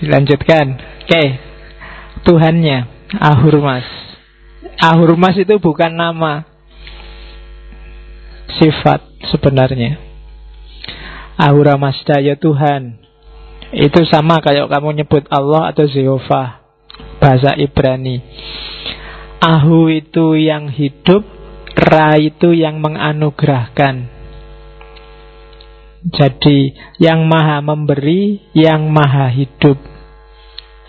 Dilanjutkan. Oke. Tuhannya Ahurmas. Ahurmas itu bukan nama. Sifat sebenarnya. Ahura Mazda ya Tuhan. Itu sama kayak kamu nyebut Allah atau Jehovah. Bahasa Ibrani. Ahu itu yang hidup, Ra itu yang menganugerahkan. Jadi yang maha memberi, yang maha hidup.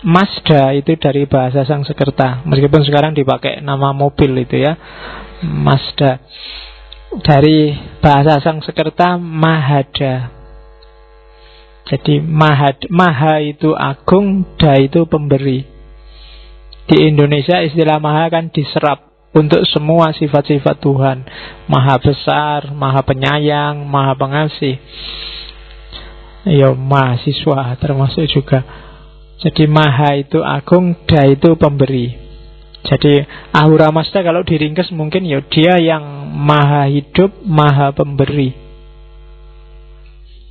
Mazda itu dari bahasa Sangsekerta, meskipun sekarang dipakai nama mobil itu ya, Mazda. Dari bahasa Sangsekerta Mahada. Jadi mahad, maha itu agung, da itu pemberi. Di Indonesia istilah maha kan diserap untuk semua sifat-sifat Tuhan. Maha besar, maha penyayang, maha pengasih. Ya, mahasiswa termasuk juga. Jadi maha itu agung, da itu pemberi. Jadi Ahura Mazda kalau diringkes mungkin ya dia yang maha hidup, maha pemberi.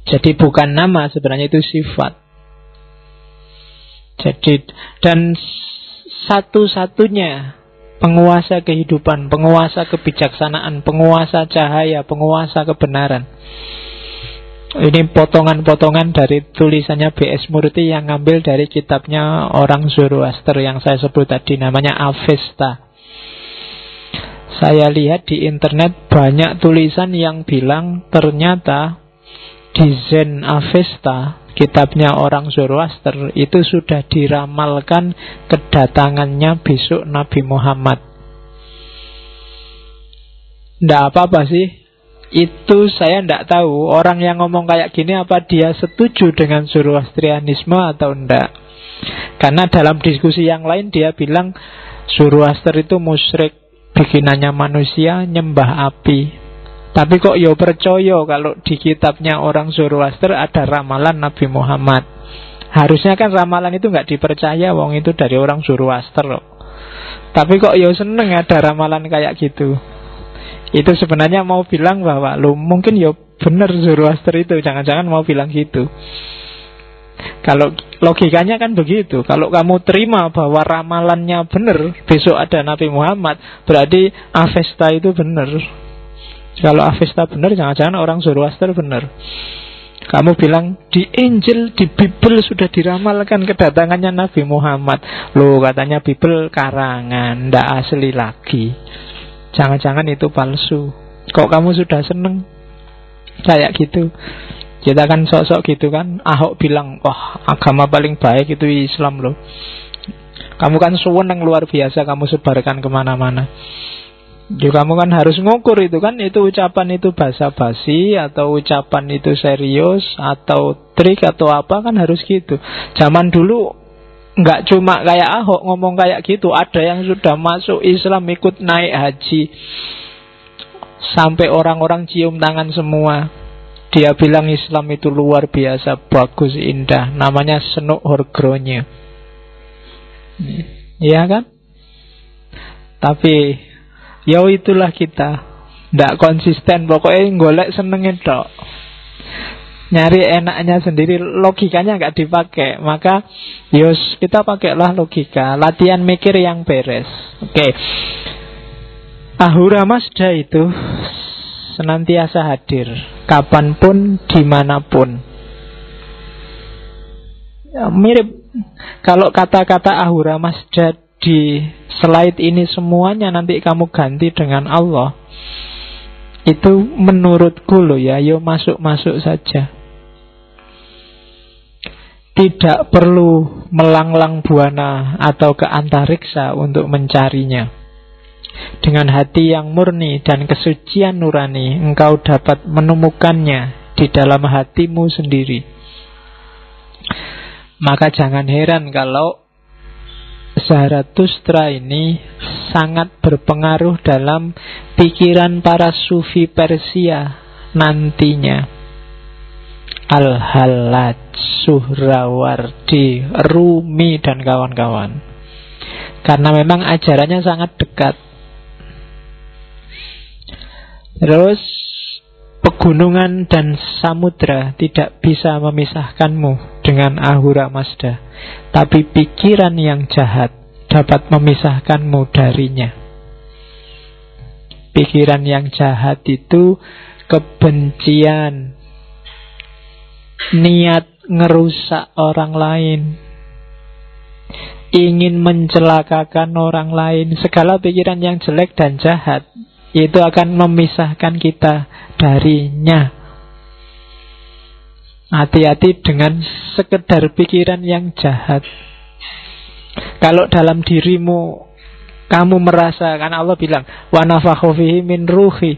Jadi bukan nama sebenarnya itu sifat. Jadi dan satu-satunya penguasa kehidupan, penguasa kebijaksanaan, penguasa cahaya, penguasa kebenaran. Ini potongan-potongan dari tulisannya B.S. Murti yang ngambil dari kitabnya orang Zoroaster yang saya sebut tadi namanya Avesta. Saya lihat di internet banyak tulisan yang bilang ternyata di Zen Avesta kitabnya orang Zoroaster itu sudah diramalkan kedatangannya besok Nabi Muhammad. Tidak apa-apa sih. Itu saya tidak tahu orang yang ngomong kayak gini apa dia setuju dengan Zoroastrianisme atau enggak. Karena dalam diskusi yang lain dia bilang Zoroaster itu musyrik bikinannya manusia nyembah api. Tapi kok yo percaya kalau di kitabnya orang Zoroaster ada ramalan Nabi Muhammad. Harusnya kan ramalan itu nggak dipercaya, wong itu dari orang Zoroaster loh. Tapi kok yo seneng ada ramalan kayak gitu. Itu sebenarnya mau bilang bahwa lo mungkin yo bener Zoroaster itu, jangan-jangan mau bilang gitu. Kalau logikanya kan begitu. Kalau kamu terima bahwa ramalannya benar, besok ada Nabi Muhammad, berarti Avesta itu benar. Kalau Avesta benar, jangan-jangan orang Zoroaster benar. Kamu bilang di Injil, di Bible sudah diramalkan kedatangannya Nabi Muhammad. Loh katanya Bible karangan, ndak asli lagi. Jangan-jangan itu palsu. Kok kamu sudah seneng kayak gitu? Kita kan sosok gitu kan. Ahok bilang, wah agama paling baik itu Islam loh. Kamu kan yang luar biasa kamu sebarkan ke mana-mana. Ya kamu kan harus ngukur itu kan Itu ucapan itu basa-basi Atau ucapan itu serius Atau trik atau apa kan harus gitu. Zaman dulu nggak cuma kayak Ahok ngomong kayak gitu Ada yang sudah masuk Islam ikut naik haji. Sampai orang-orang cium tangan semua. Dia bilang Islam itu luar biasa Bagus, indah. Namanya Senuk Horgronya Iya kan? Tapi Ya itulah kita. Tidak konsisten Pokoknya golek senengin dok Nyari enaknya sendiri Logikanya nggak dipakai. Maka yos kita pakailah logika. Latihan mikir yang beres. Oke. Okay. Ahura Mazda itu Senantiasa hadir Kapan pun, di mana pun. Ya, Mirip. Kalau kata-kata Ahura Mazda di slide ini semuanya nanti kamu ganti dengan Allah. Itu menurutku loh ya yo masuk-masuk saja. Tidak perlu melanglang buana atau ke antariksa untuk mencarinya. Dengan hati yang murni dan kesucian nurani engkau dapat menemukannya di dalam hatimu sendiri. Maka jangan heran kalau Zarathustra ini sangat berpengaruh dalam pikiran para sufi Persia nantinya. Al-Hallaj, Suhrawardi, Rumi, dan kawan-kawan. Karena memang ajarannya sangat dekat. Terus pegunungan dan samudra tidak bisa memisahkanmu dengan Ahura Mazda. Tapi pikiran yang jahat dapat memisahkanmu darinya. Pikiran yang jahat itu kebencian, niat ngerusak orang lain, ingin mencelakakan orang lain, segala pikiran yang jelek dan jahat itu akan memisahkan kita darinya. Hati-hati dengan sekedar pikiran yang jahat. Kalau dalam dirimu kamu merasa kan Allah bilang wa min ruhi.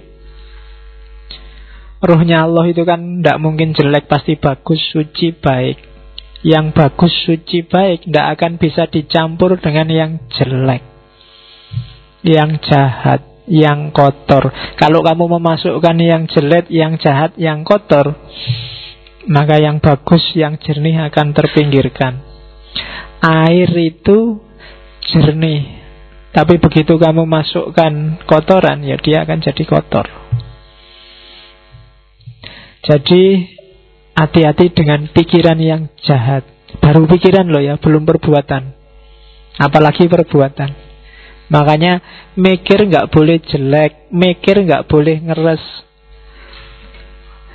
Ruhnya Allah itu kan tidak mungkin jelek, pasti bagus, suci, baik. Yang bagus, suci, baik tidak akan bisa dicampur dengan yang jelek. Yang jahat yang kotor. Kalau kamu memasukkan yang jelek, yang jahat, yang kotor, maka yang bagus, yang jernih akan terpinggirkan. Air itu jernih, tapi begitu kamu masukkan kotoran, ya dia akan jadi kotor. Jadi hati-hati dengan pikiran yang jahat. Baru pikiran loh ya, belum perbuatan. Apalagi perbuatan. Makanya mikir nggak boleh jelek, mikir nggak boleh ngeres.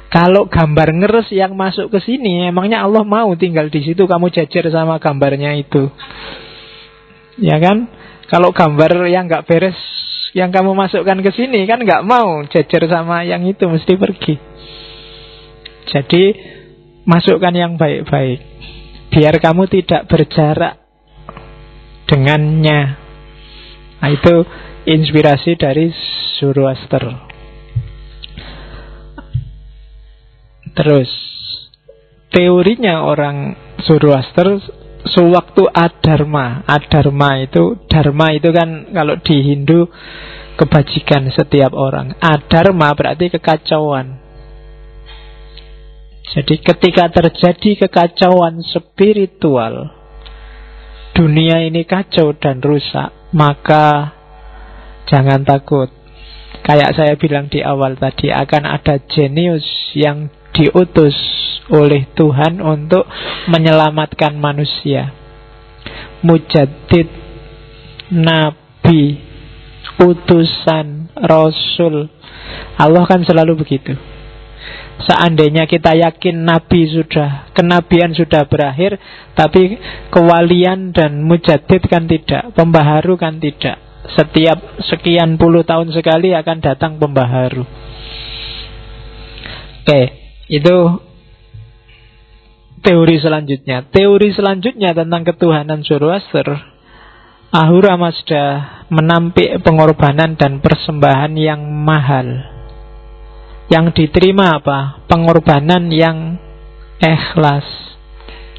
Kalau gambar ngeres yang masuk ke sini, emangnya Allah mau tinggal di situ kamu jajar sama gambarnya itu, ya kan? Kalau gambar yang nggak beres yang kamu masukkan ke sini kan nggak mau jajar sama yang itu mesti pergi. Jadi masukkan yang baik-baik, biar kamu tidak berjarak dengannya. Nah itu inspirasi dari Zoroaster. Terus teorinya orang Zoroaster sewaktu adharma, adharma itu dharma itu kan kalau di Hindu kebajikan setiap orang. Adharma berarti kekacauan. Jadi ketika terjadi kekacauan spiritual, dunia ini kacau dan rusak, maka jangan takut. Kayak saya bilang di awal tadi, akan ada jenius yang diutus oleh Tuhan untuk menyelamatkan manusia. Mujadid, nabi, utusan, rasul. Allah kan selalu begitu. Seandainya kita yakin Nabi sudah, kenabian sudah berakhir, tapi kewalian dan mujadid kan tidak, pembaharu kan tidak. Setiap sekian puluh tahun sekali akan datang pembaharu. Oke, itu teori selanjutnya. Teori selanjutnya tentang ketuhanan Zoroaster. Ahura Mazda menampik pengorbanan dan persembahan yang mahal yang diterima apa? Pengorbanan yang ikhlas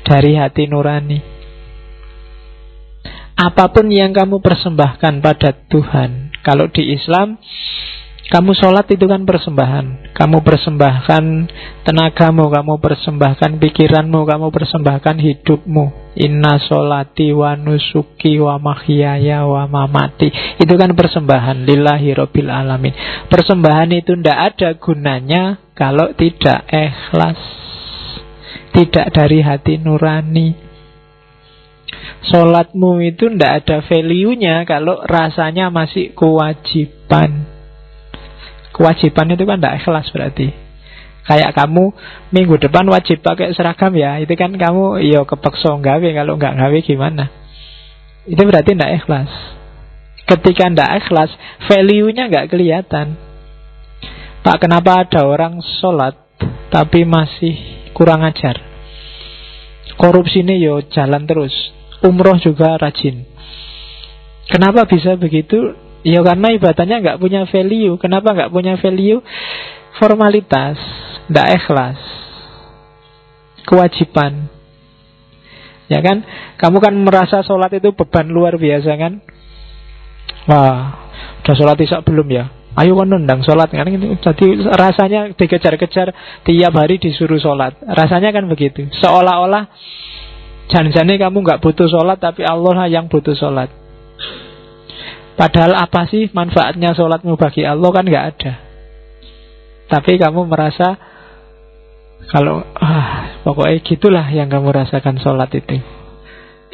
dari hati nurani. Apa pun yang kamu persembahkan pada Tuhan, kalau di Islam kamu sholat itu kan persembahan. Kamu persembahkan tenagamu Kamu persembahkan pikiranmu Kamu persembahkan hidupmu. Inna sholati wa nusuki wa mahyaya wa mamati. Itu kan persembahan. Lillahi robbil alamin. Persembahan itu tidak ada gunanya Kalau tidak ikhlas. Tidak dari hati nurani. Sholatmu itu tidak ada value-nya Kalau rasanya masih kewajiban Kewajiban itu kan tidak ikhlas berarti. Kayak kamu minggu depan wajib pakai seragam ya, itu kan kamu yo iya, kepeksa gawe kalau nggak gawe gimana? Itu berarti tidak ikhlas. Ketika tidak ikhlas, value-nya nggak kelihatan. Pak, kenapa ada orang sholat tapi masih kurang ajar? Korupsi ini yo jalan terus. Umroh juga rajin. Kenapa bisa begitu? Ya karena ibadahnya nggak punya value. Kenapa nggak punya value? Formalitas, tidak ikhlas, kewajiban. Ya kan? Kamu kan merasa sholat itu beban luar biasa kan? Wah, udah sholat isak belum ya? Ayo kan nendang sholat kan? Jadi rasanya dikejar-kejar tiap hari disuruh sholat. Rasanya kan begitu. Seolah-olah jangan-jangan kamu nggak butuh sholat, tapi Allah yang butuh sholat. Padahal apa sih manfaatnya sholatmu bagi Allah kan nggak ada. Tapi kamu merasa kalau ah, pokoknya gitulah yang kamu rasakan sholat itu.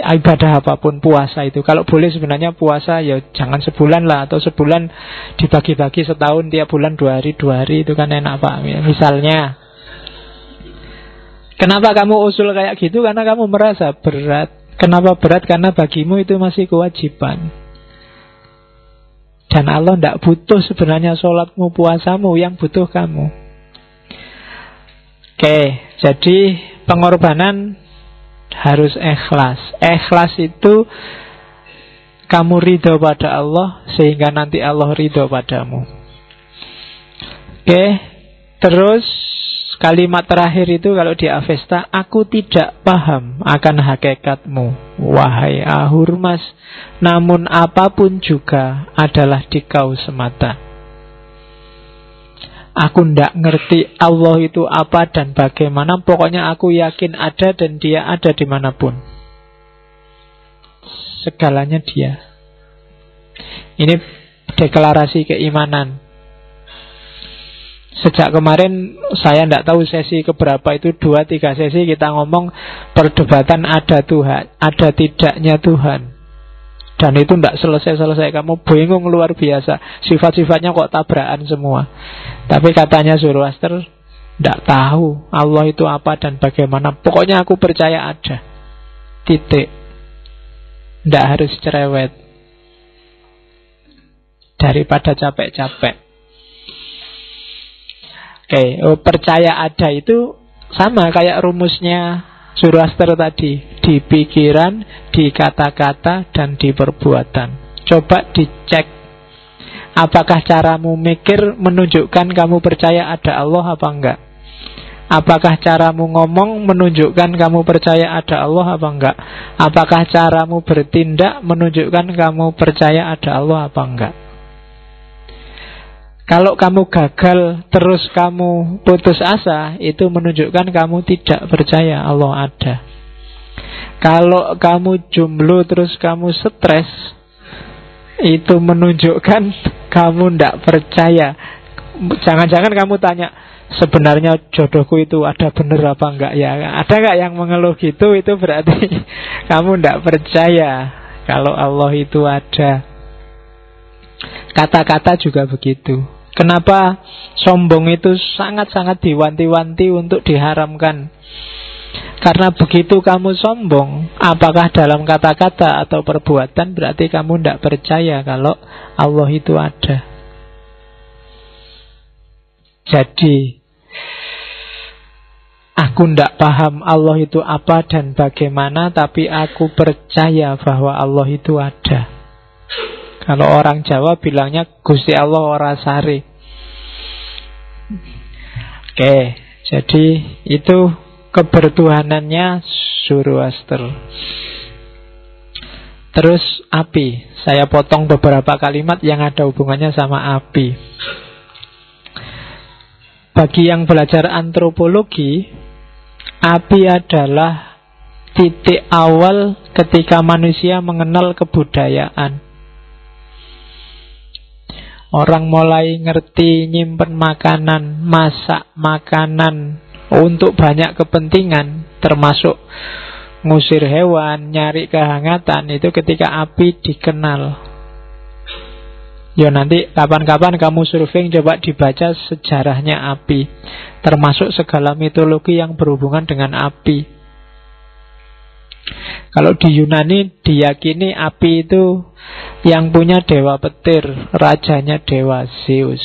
Ibadah apa pun puasa itu. Kalau boleh sebenarnya puasa ya jangan sebulan lah. Atau sebulan dibagi-bagi setahun tiap bulan dua hari dua hari itu kan enak pak. Misalnya. Kenapa kamu usul kayak gitu? Karena kamu merasa berat. Kenapa berat? Karena bagimu itu masih kewajiban dan Allah tidak butuh sebenarnya sholatmu puasamu yang butuh kamu oke jadi pengorbanan harus ikhlas. Ikhlas itu kamu ridho pada Allah sehingga nanti Allah ridho padamu. Oke, terus kalimat terakhir itu kalau di Avesta, aku tidak paham akan hakikatmu, wahai Ahurmas, namun apa pun juga adalah di kau semata. Aku ndak ngerti Allah itu apa dan bagaimana. Pokoknya aku yakin ada dan dia ada di mana pun. Segalanya dia. Ini deklarasi keimanan Sejak kemarin saya tidak tahu sesi keberapa itu Dua tiga sesi kita ngomong Perdebatan ada Tuhan Ada tidaknya Tuhan. Dan itu tidak selesai-selesai. Kamu bingung luar biasa. Sifat-sifatnya kok tabrakan semua. Tapi katanya Zoroaster Tidak tahu Allah itu apa dan bagaimana. Pokoknya aku percaya ada. Titik. Tidak harus cerewet. Daripada capek-capek Oke, oh, percaya ada itu sama kayak rumusnya Zoroaster tadi Di pikiran, di kata-kata, dan di perbuatan Coba dicek Apakah caramu mikir menunjukkan kamu percaya ada Allah apa enggak? Apakah caramu ngomong menunjukkan kamu percaya ada Allah apa enggak? Apakah caramu bertindak menunjukkan kamu percaya ada Allah apa enggak? Kalau kamu gagal terus kamu putus asa, itu menunjukkan kamu tidak percaya Allah ada. Kalau kamu jomblo terus kamu stres, itu menunjukkan kamu tidak percaya. Jangan-jangan kamu tanya, sebenarnya jodohku itu ada benar apa enggak ya? Ada enggak yang mengeluh gitu? Itu berarti kamu tidak percaya kalau Allah itu ada. Kata-kata juga begitu. Kenapa sombong itu sangat-sangat diwanti-wanti untuk diharamkan? Karena begitu kamu sombong, apakah dalam kata-kata atau perbuatan berarti kamu tidak percaya kalau Allah itu ada. Jadi, aku tidak paham Allah itu apa dan bagaimana, tapi aku percaya bahwa Allah itu ada. Kalau orang Jawa bilangnya Gusti Allah ora sari. Oke, jadi itu kebertuhanannya Zoroaster. Terus api. Saya potong beberapa kalimat yang ada hubungannya sama api. Bagi yang belajar antropologi, api adalah titik awal ketika manusia mengenal kebudayaan. Orang mulai ngerti nyimpen makanan, masak makanan untuk banyak kepentingan, termasuk ngusir hewan, nyari kehangatan, itu ketika api dikenal. Ya nanti kapan-kapan kamu surfing coba dibaca sejarahnya api Termasuk segala mitologi yang berhubungan dengan api Kalau di Yunani diyakini api itu yang punya dewa petir, rajanya dewa Zeus.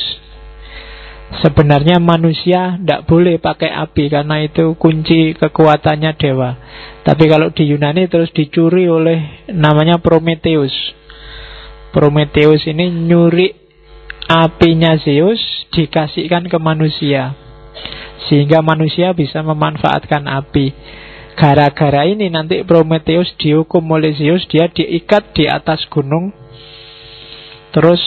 Sebenarnya manusia tidak boleh pakai api karena itu kunci kekuatannya dewa. Tapi kalau di Yunani terus dicuri oleh namanya Prometheus. Prometheus ini nyuri apinya Zeus dikasihkan ke manusia. Sehingga manusia bisa memanfaatkan api. Gara-gara ini nanti Prometheus dihukum oleh Zeus, dia diikat di atas gunung Terus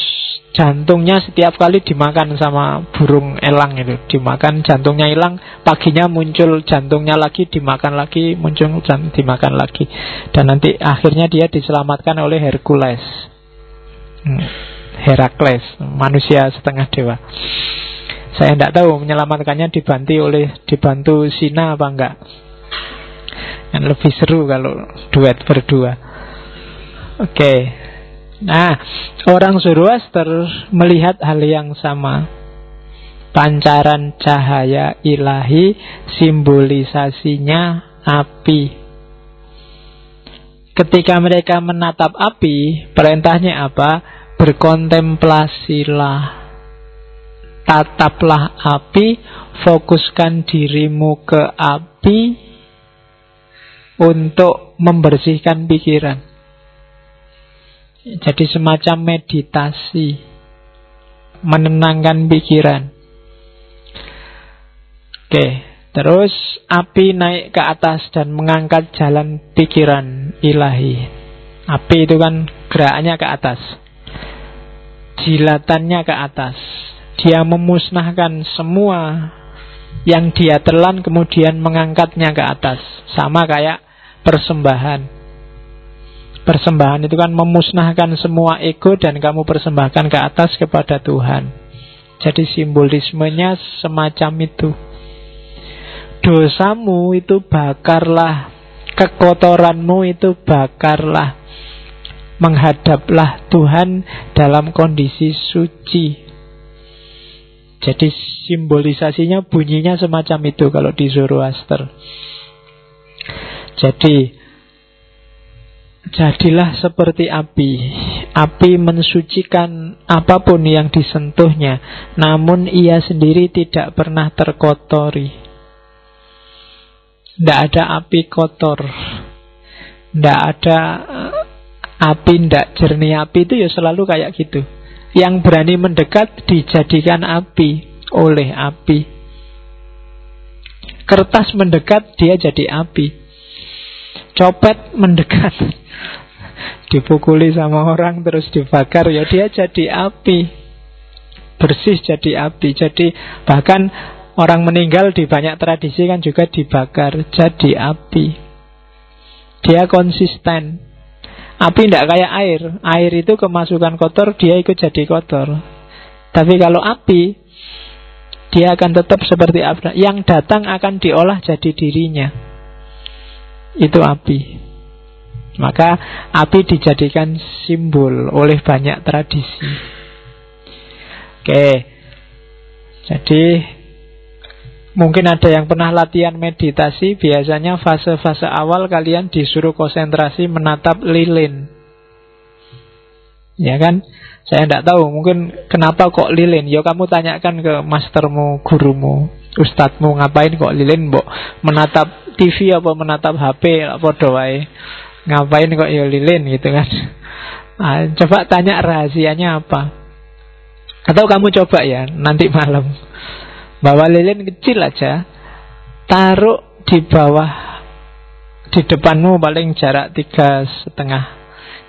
jantungnya setiap kali dimakan sama burung elang itu dimakan jantungnya hilang paginya muncul jantungnya lagi dimakan lagi muncul jantung dimakan lagi dan nanti akhirnya dia diselamatkan oleh Hercules hmm. Herakles manusia setengah dewa Saya tidak tahu menyelamatkannya dibantu oleh dibantu Sina apa enggak. Yang lebih seru kalau duet berdua. Oke. Okay. Nah, orang Zoroaster melihat hal yang sama. Pancaran cahaya ilahi simbolisasinya api. Ketika mereka menatap api, perintahnya apa? Berkontemplasilah. Tataplah api, fokuskan dirimu ke api untuk membersihkan pikiran. Jadi semacam meditasi, menenangkan pikiran. Oke, terus api naik ke atas dan mengangkat jalan pikiran ilahi. Api itu kan gerakannya ke atas, jilatannya ke atas. Dia memusnahkan semua yang dia telan kemudian mengangkatnya ke atas. Sama kayak persembahan. Persembahan itu kan memusnahkan semua ego dan kamu persembahkan ke atas kepada Tuhan. Jadi simbolismenya semacam itu. Dosamu itu bakarlah, kekotoranmu itu bakarlah. Menghadaplah Tuhan dalam kondisi suci. Jadi simbolisasinya bunyinya semacam itu kalau di Zoroaster. Jadi Jadilah seperti api. Api mensucikan apa pun yang disentuhnya Namun ia sendiri tidak pernah terkotori. Tidak ada api kotor. Tidak ada eh, api tidak jernih api itu ya selalu kayak gitu Yang berani mendekat dijadikan api oleh api. Kertas mendekat dia jadi api. Copet mendekat Dipukuli sama orang terus dibakar Ya dia jadi api. Bersih jadi api. Jadi bahkan orang meninggal di banyak tradisi kan juga dibakar Jadi api. Dia konsisten Api tidak kayak air Air itu kemasukan kotor Dia ikut jadi kotor Tapi kalau api Dia akan tetap seperti api Yang datang akan diolah jadi dirinya itu api. Maka api dijadikan simbol oleh banyak tradisi. Oke. Jadi mungkin ada yang pernah latihan meditasi, biasanya fase-fase awal kalian disuruh konsentrasi menatap lilin. Ya kan? Saya tidak tahu, mungkin kenapa kok lilin? Ya kamu tanyakan ke mastermu, gurumu, ustadzmu ngapain kok lilin, mbok menatap TV apa menatap HP apa doai ngapain kok ya lilin gitu kan nah, coba tanya rahasianya apa atau kamu coba ya nanti malam bawa lilin kecil aja. Taruh di bawah di depanmu paling jarak tiga setengah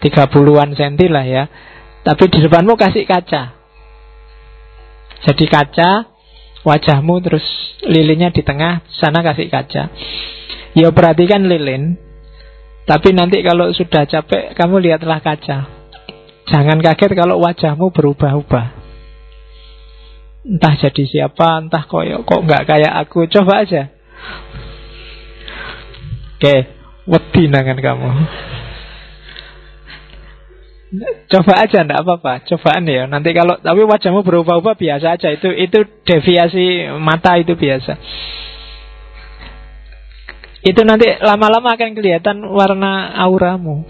tiga puluhan senti lah ya. Tapi di depanmu kasih kaca. Jadi kaca wajahmu terus lilinnya di tengah sana kasih kaca. Ya perhatikan lilin. Tapi nanti kalau sudah capek kamu lihatlah kaca. Jangan kaget kalau wajahmu berubah-ubah entah jadi siapa entah kok kok nggak kayak aku coba aja oke wedi nangan kamu Coba aja ndak apa-apa, cobaan ya. Nanti kalau tapi wajahmu berubah-ubah biasa aja. Itu itu deviasi mata itu biasa. Itu nanti lama-lama akan kelihatan warna auramu.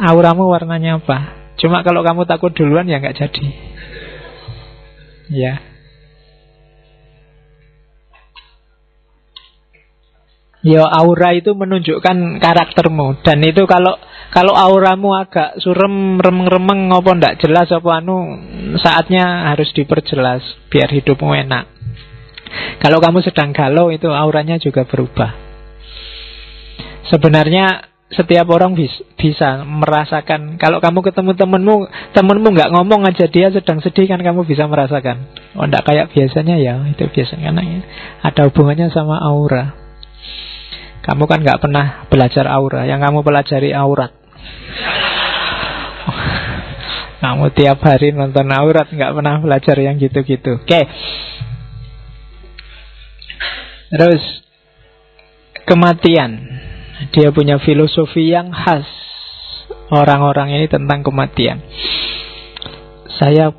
Auramu warnanya apa? Cuma kalau kamu takut duluan ya nggak jadi. Ya. Ya aura itu menunjukkan karaktermu dan itu kalau kalau auramu agak surem remeng-remeng ngopo ndak jelas apa anu saatnya harus diperjelas biar hidupmu enak. Kalau kamu sedang galau itu auranya juga berubah. Sebenarnya setiap orang bis, bisa merasakan kalau kamu ketemu temenmu temenmu nggak ngomong aja dia sedang sedih kan kamu bisa merasakan oh ndak kayak biasanya ya itu biasanya ya. ada hubungannya sama aura kamu kan nggak pernah belajar aura, yang kamu pelajari aurat. Kamu tiap hari nonton aurat nggak pernah belajar yang gitu-gitu. Oke. Okay. Terus kematian. Dia punya filosofi yang khas orang-orang ini tentang kematian. Saya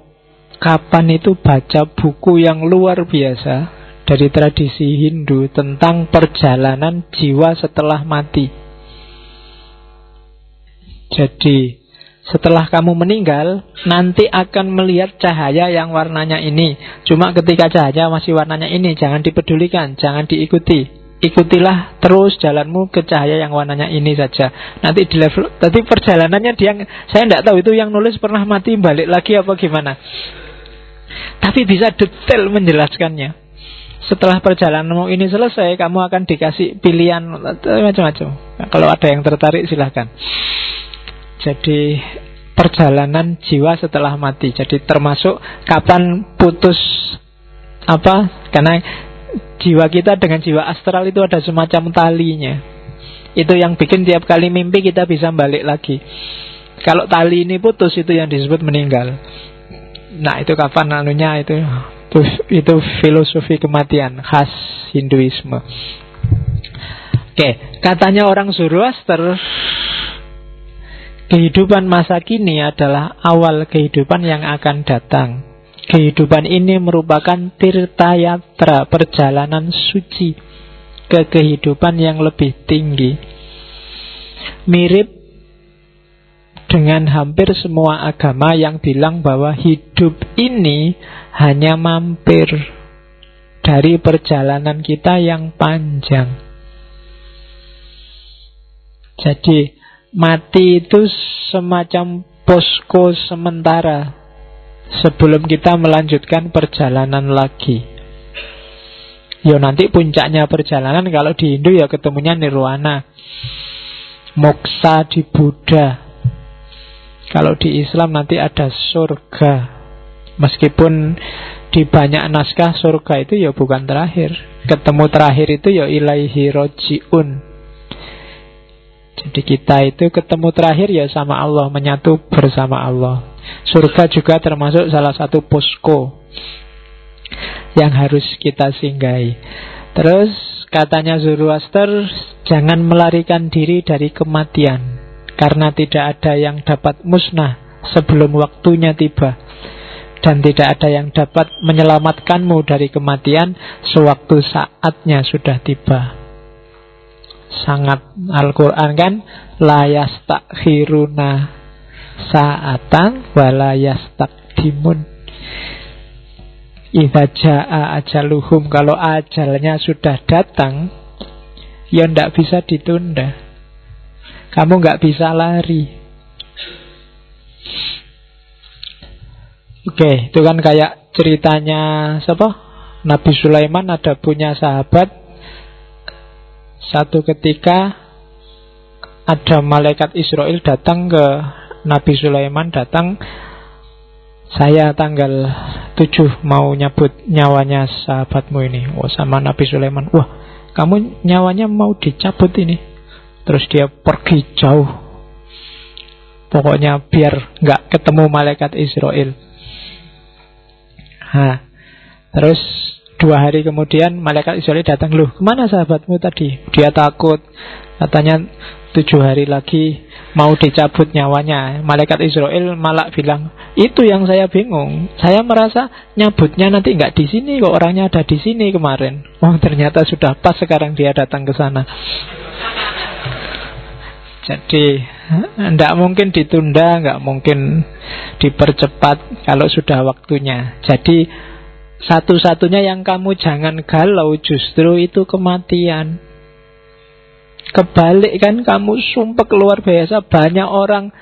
kapan itu baca buku yang luar biasa dari tradisi Hindu tentang perjalanan jiwa setelah mati. Jadi setelah kamu meninggal, nanti akan melihat cahaya yang warnanya ini. Cuma ketika cahaya masih warnanya ini, jangan dipedulikan, jangan diikuti. Ikutilah terus jalanmu ke cahaya yang warnanya ini saja. Nanti di level, tadi perjalanannya dia, saya tidak tahu itu yang nulis pernah mati balik lagi apa gimana. Tapi bisa detail menjelaskannya. Setelah perjalananmu ini selesai, kamu akan dikasih pilihan macam-macam. Nah, kalau ada yang tertarik silahkan. Jadi perjalanan jiwa setelah mati. Jadi termasuk kapan putus apa? Karena jiwa kita dengan jiwa astral itu ada semacam talinya. Itu yang bikin tiap kali mimpi kita bisa balik lagi. Kalau tali ini putus itu yang disebut meninggal. Nah itu kapan anunya itu itu, filosofi kematian khas Hinduisme. Oke, katanya orang Zoroaster Kehidupan masa kini adalah awal kehidupan yang akan datang. Kehidupan ini merupakan tirtayatra, perjalanan suci ke kehidupan yang lebih tinggi. Mirip dengan hampir semua agama yang bilang bahwa hidup ini hanya mampir dari perjalanan kita yang panjang. Jadi, Mati itu semacam posko sementara sebelum kita melanjutkan perjalanan lagi. Yo nanti puncaknya perjalanan kalau di Hindu ya ketemunya nirwana. Moksa di Buddha. Kalau di Islam nanti ada surga. Meskipun di banyak naskah surga itu ya bukan terakhir. Ketemu terakhir itu ya ilaihi rojiun. Jadi kita itu ketemu terakhir ya sama Allah, menyatu bersama Allah. Surga juga termasuk salah satu posko yang harus kita singgahi. Terus katanya Zoroaster, jangan melarikan diri dari kematian karena tidak ada yang dapat musnah sebelum waktunya tiba. Dan tidak ada yang dapat menyelamatkanmu dari kematian sewaktu saatnya sudah tiba. Sangat Al-Quran kan? Layas takhiruna saatan walayas takdimun Iza ja'a ajaluhum Kalau ajalnya sudah datang Ya ndak bisa ditunda. Kamu nggak bisa lari. Oke, itu kan kayak ceritanya siapa? Nabi Sulaiman ada punya sahabat. Satu ketika ada malaikat Israel datang ke Nabi Sulaiman datang. Saya tanggal 7 mau nyabut nyawanya sahabatmu ini. Oh sama Nabi Sulaiman. Wah kamu nyawanya mau dicabut ini? Terus dia pergi jauh. Pokoknya biar nggak ketemu malaikat Israel. Ha. Terus Dua hari kemudian malaikat Israel datang. Loh ke mana sahabatmu tadi? Dia takut. Katanya tujuh hari lagi mau dicabut nyawanya Malaikat Israel malah bilang Itu yang saya bingung Saya merasa nyabutnya nanti nggak di sini Kok orangnya ada di sini kemarin Oh ternyata sudah pas sekarang dia datang ke sana Jadi tidak mungkin ditunda, nggak mungkin dipercepat kalau sudah waktunya. Jadi satu-satunya yang kamu jangan galau justru itu kematian. Kebalik kan kamu sumpah luar biasa. Banyak orang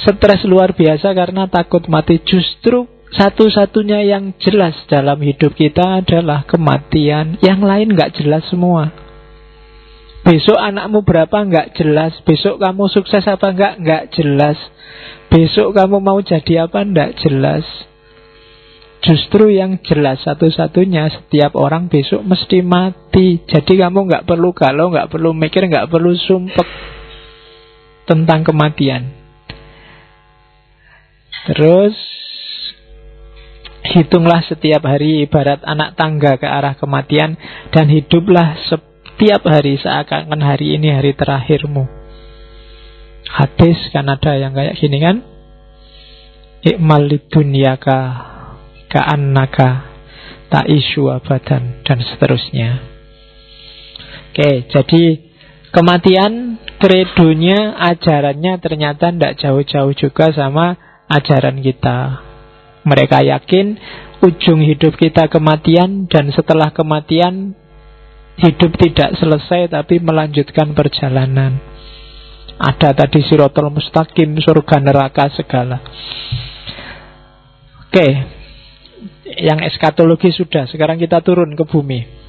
stres luar biasa karena takut mati. Justru satu-satunya yang jelas dalam hidup kita adalah kematian. Yang lain gak jelas semua. Besok anakmu berapa nggak jelas. Besok kamu sukses apa nggak nggak jelas. Besok kamu mau jadi apa nggak jelas Justru yang jelas satu-satunya setiap orang besok mesti mati. Jadi kamu nggak perlu galau, nggak perlu mikir, nggak perlu sumpek tentang kematian. Terus hitunglah setiap hari ibarat anak tangga ke arah kematian dan hiduplah setiap hari seakan-akan hari ini hari terakhirmu. Hadis kan ada yang kayak gini kan? Ikmal dunyaka ka'annaka ta'isu abadan dan seterusnya. Oke, jadi kematian kredonya, ajarannya ternyata tidak jauh-jauh juga sama ajaran kita. Mereka yakin ujung hidup kita kematian dan setelah kematian hidup tidak selesai tapi melanjutkan perjalanan. Ada tadi sirotol mustaqim, surga neraka segala. Oke, yang eskatologi sudah. Sekarang kita turun ke bumi.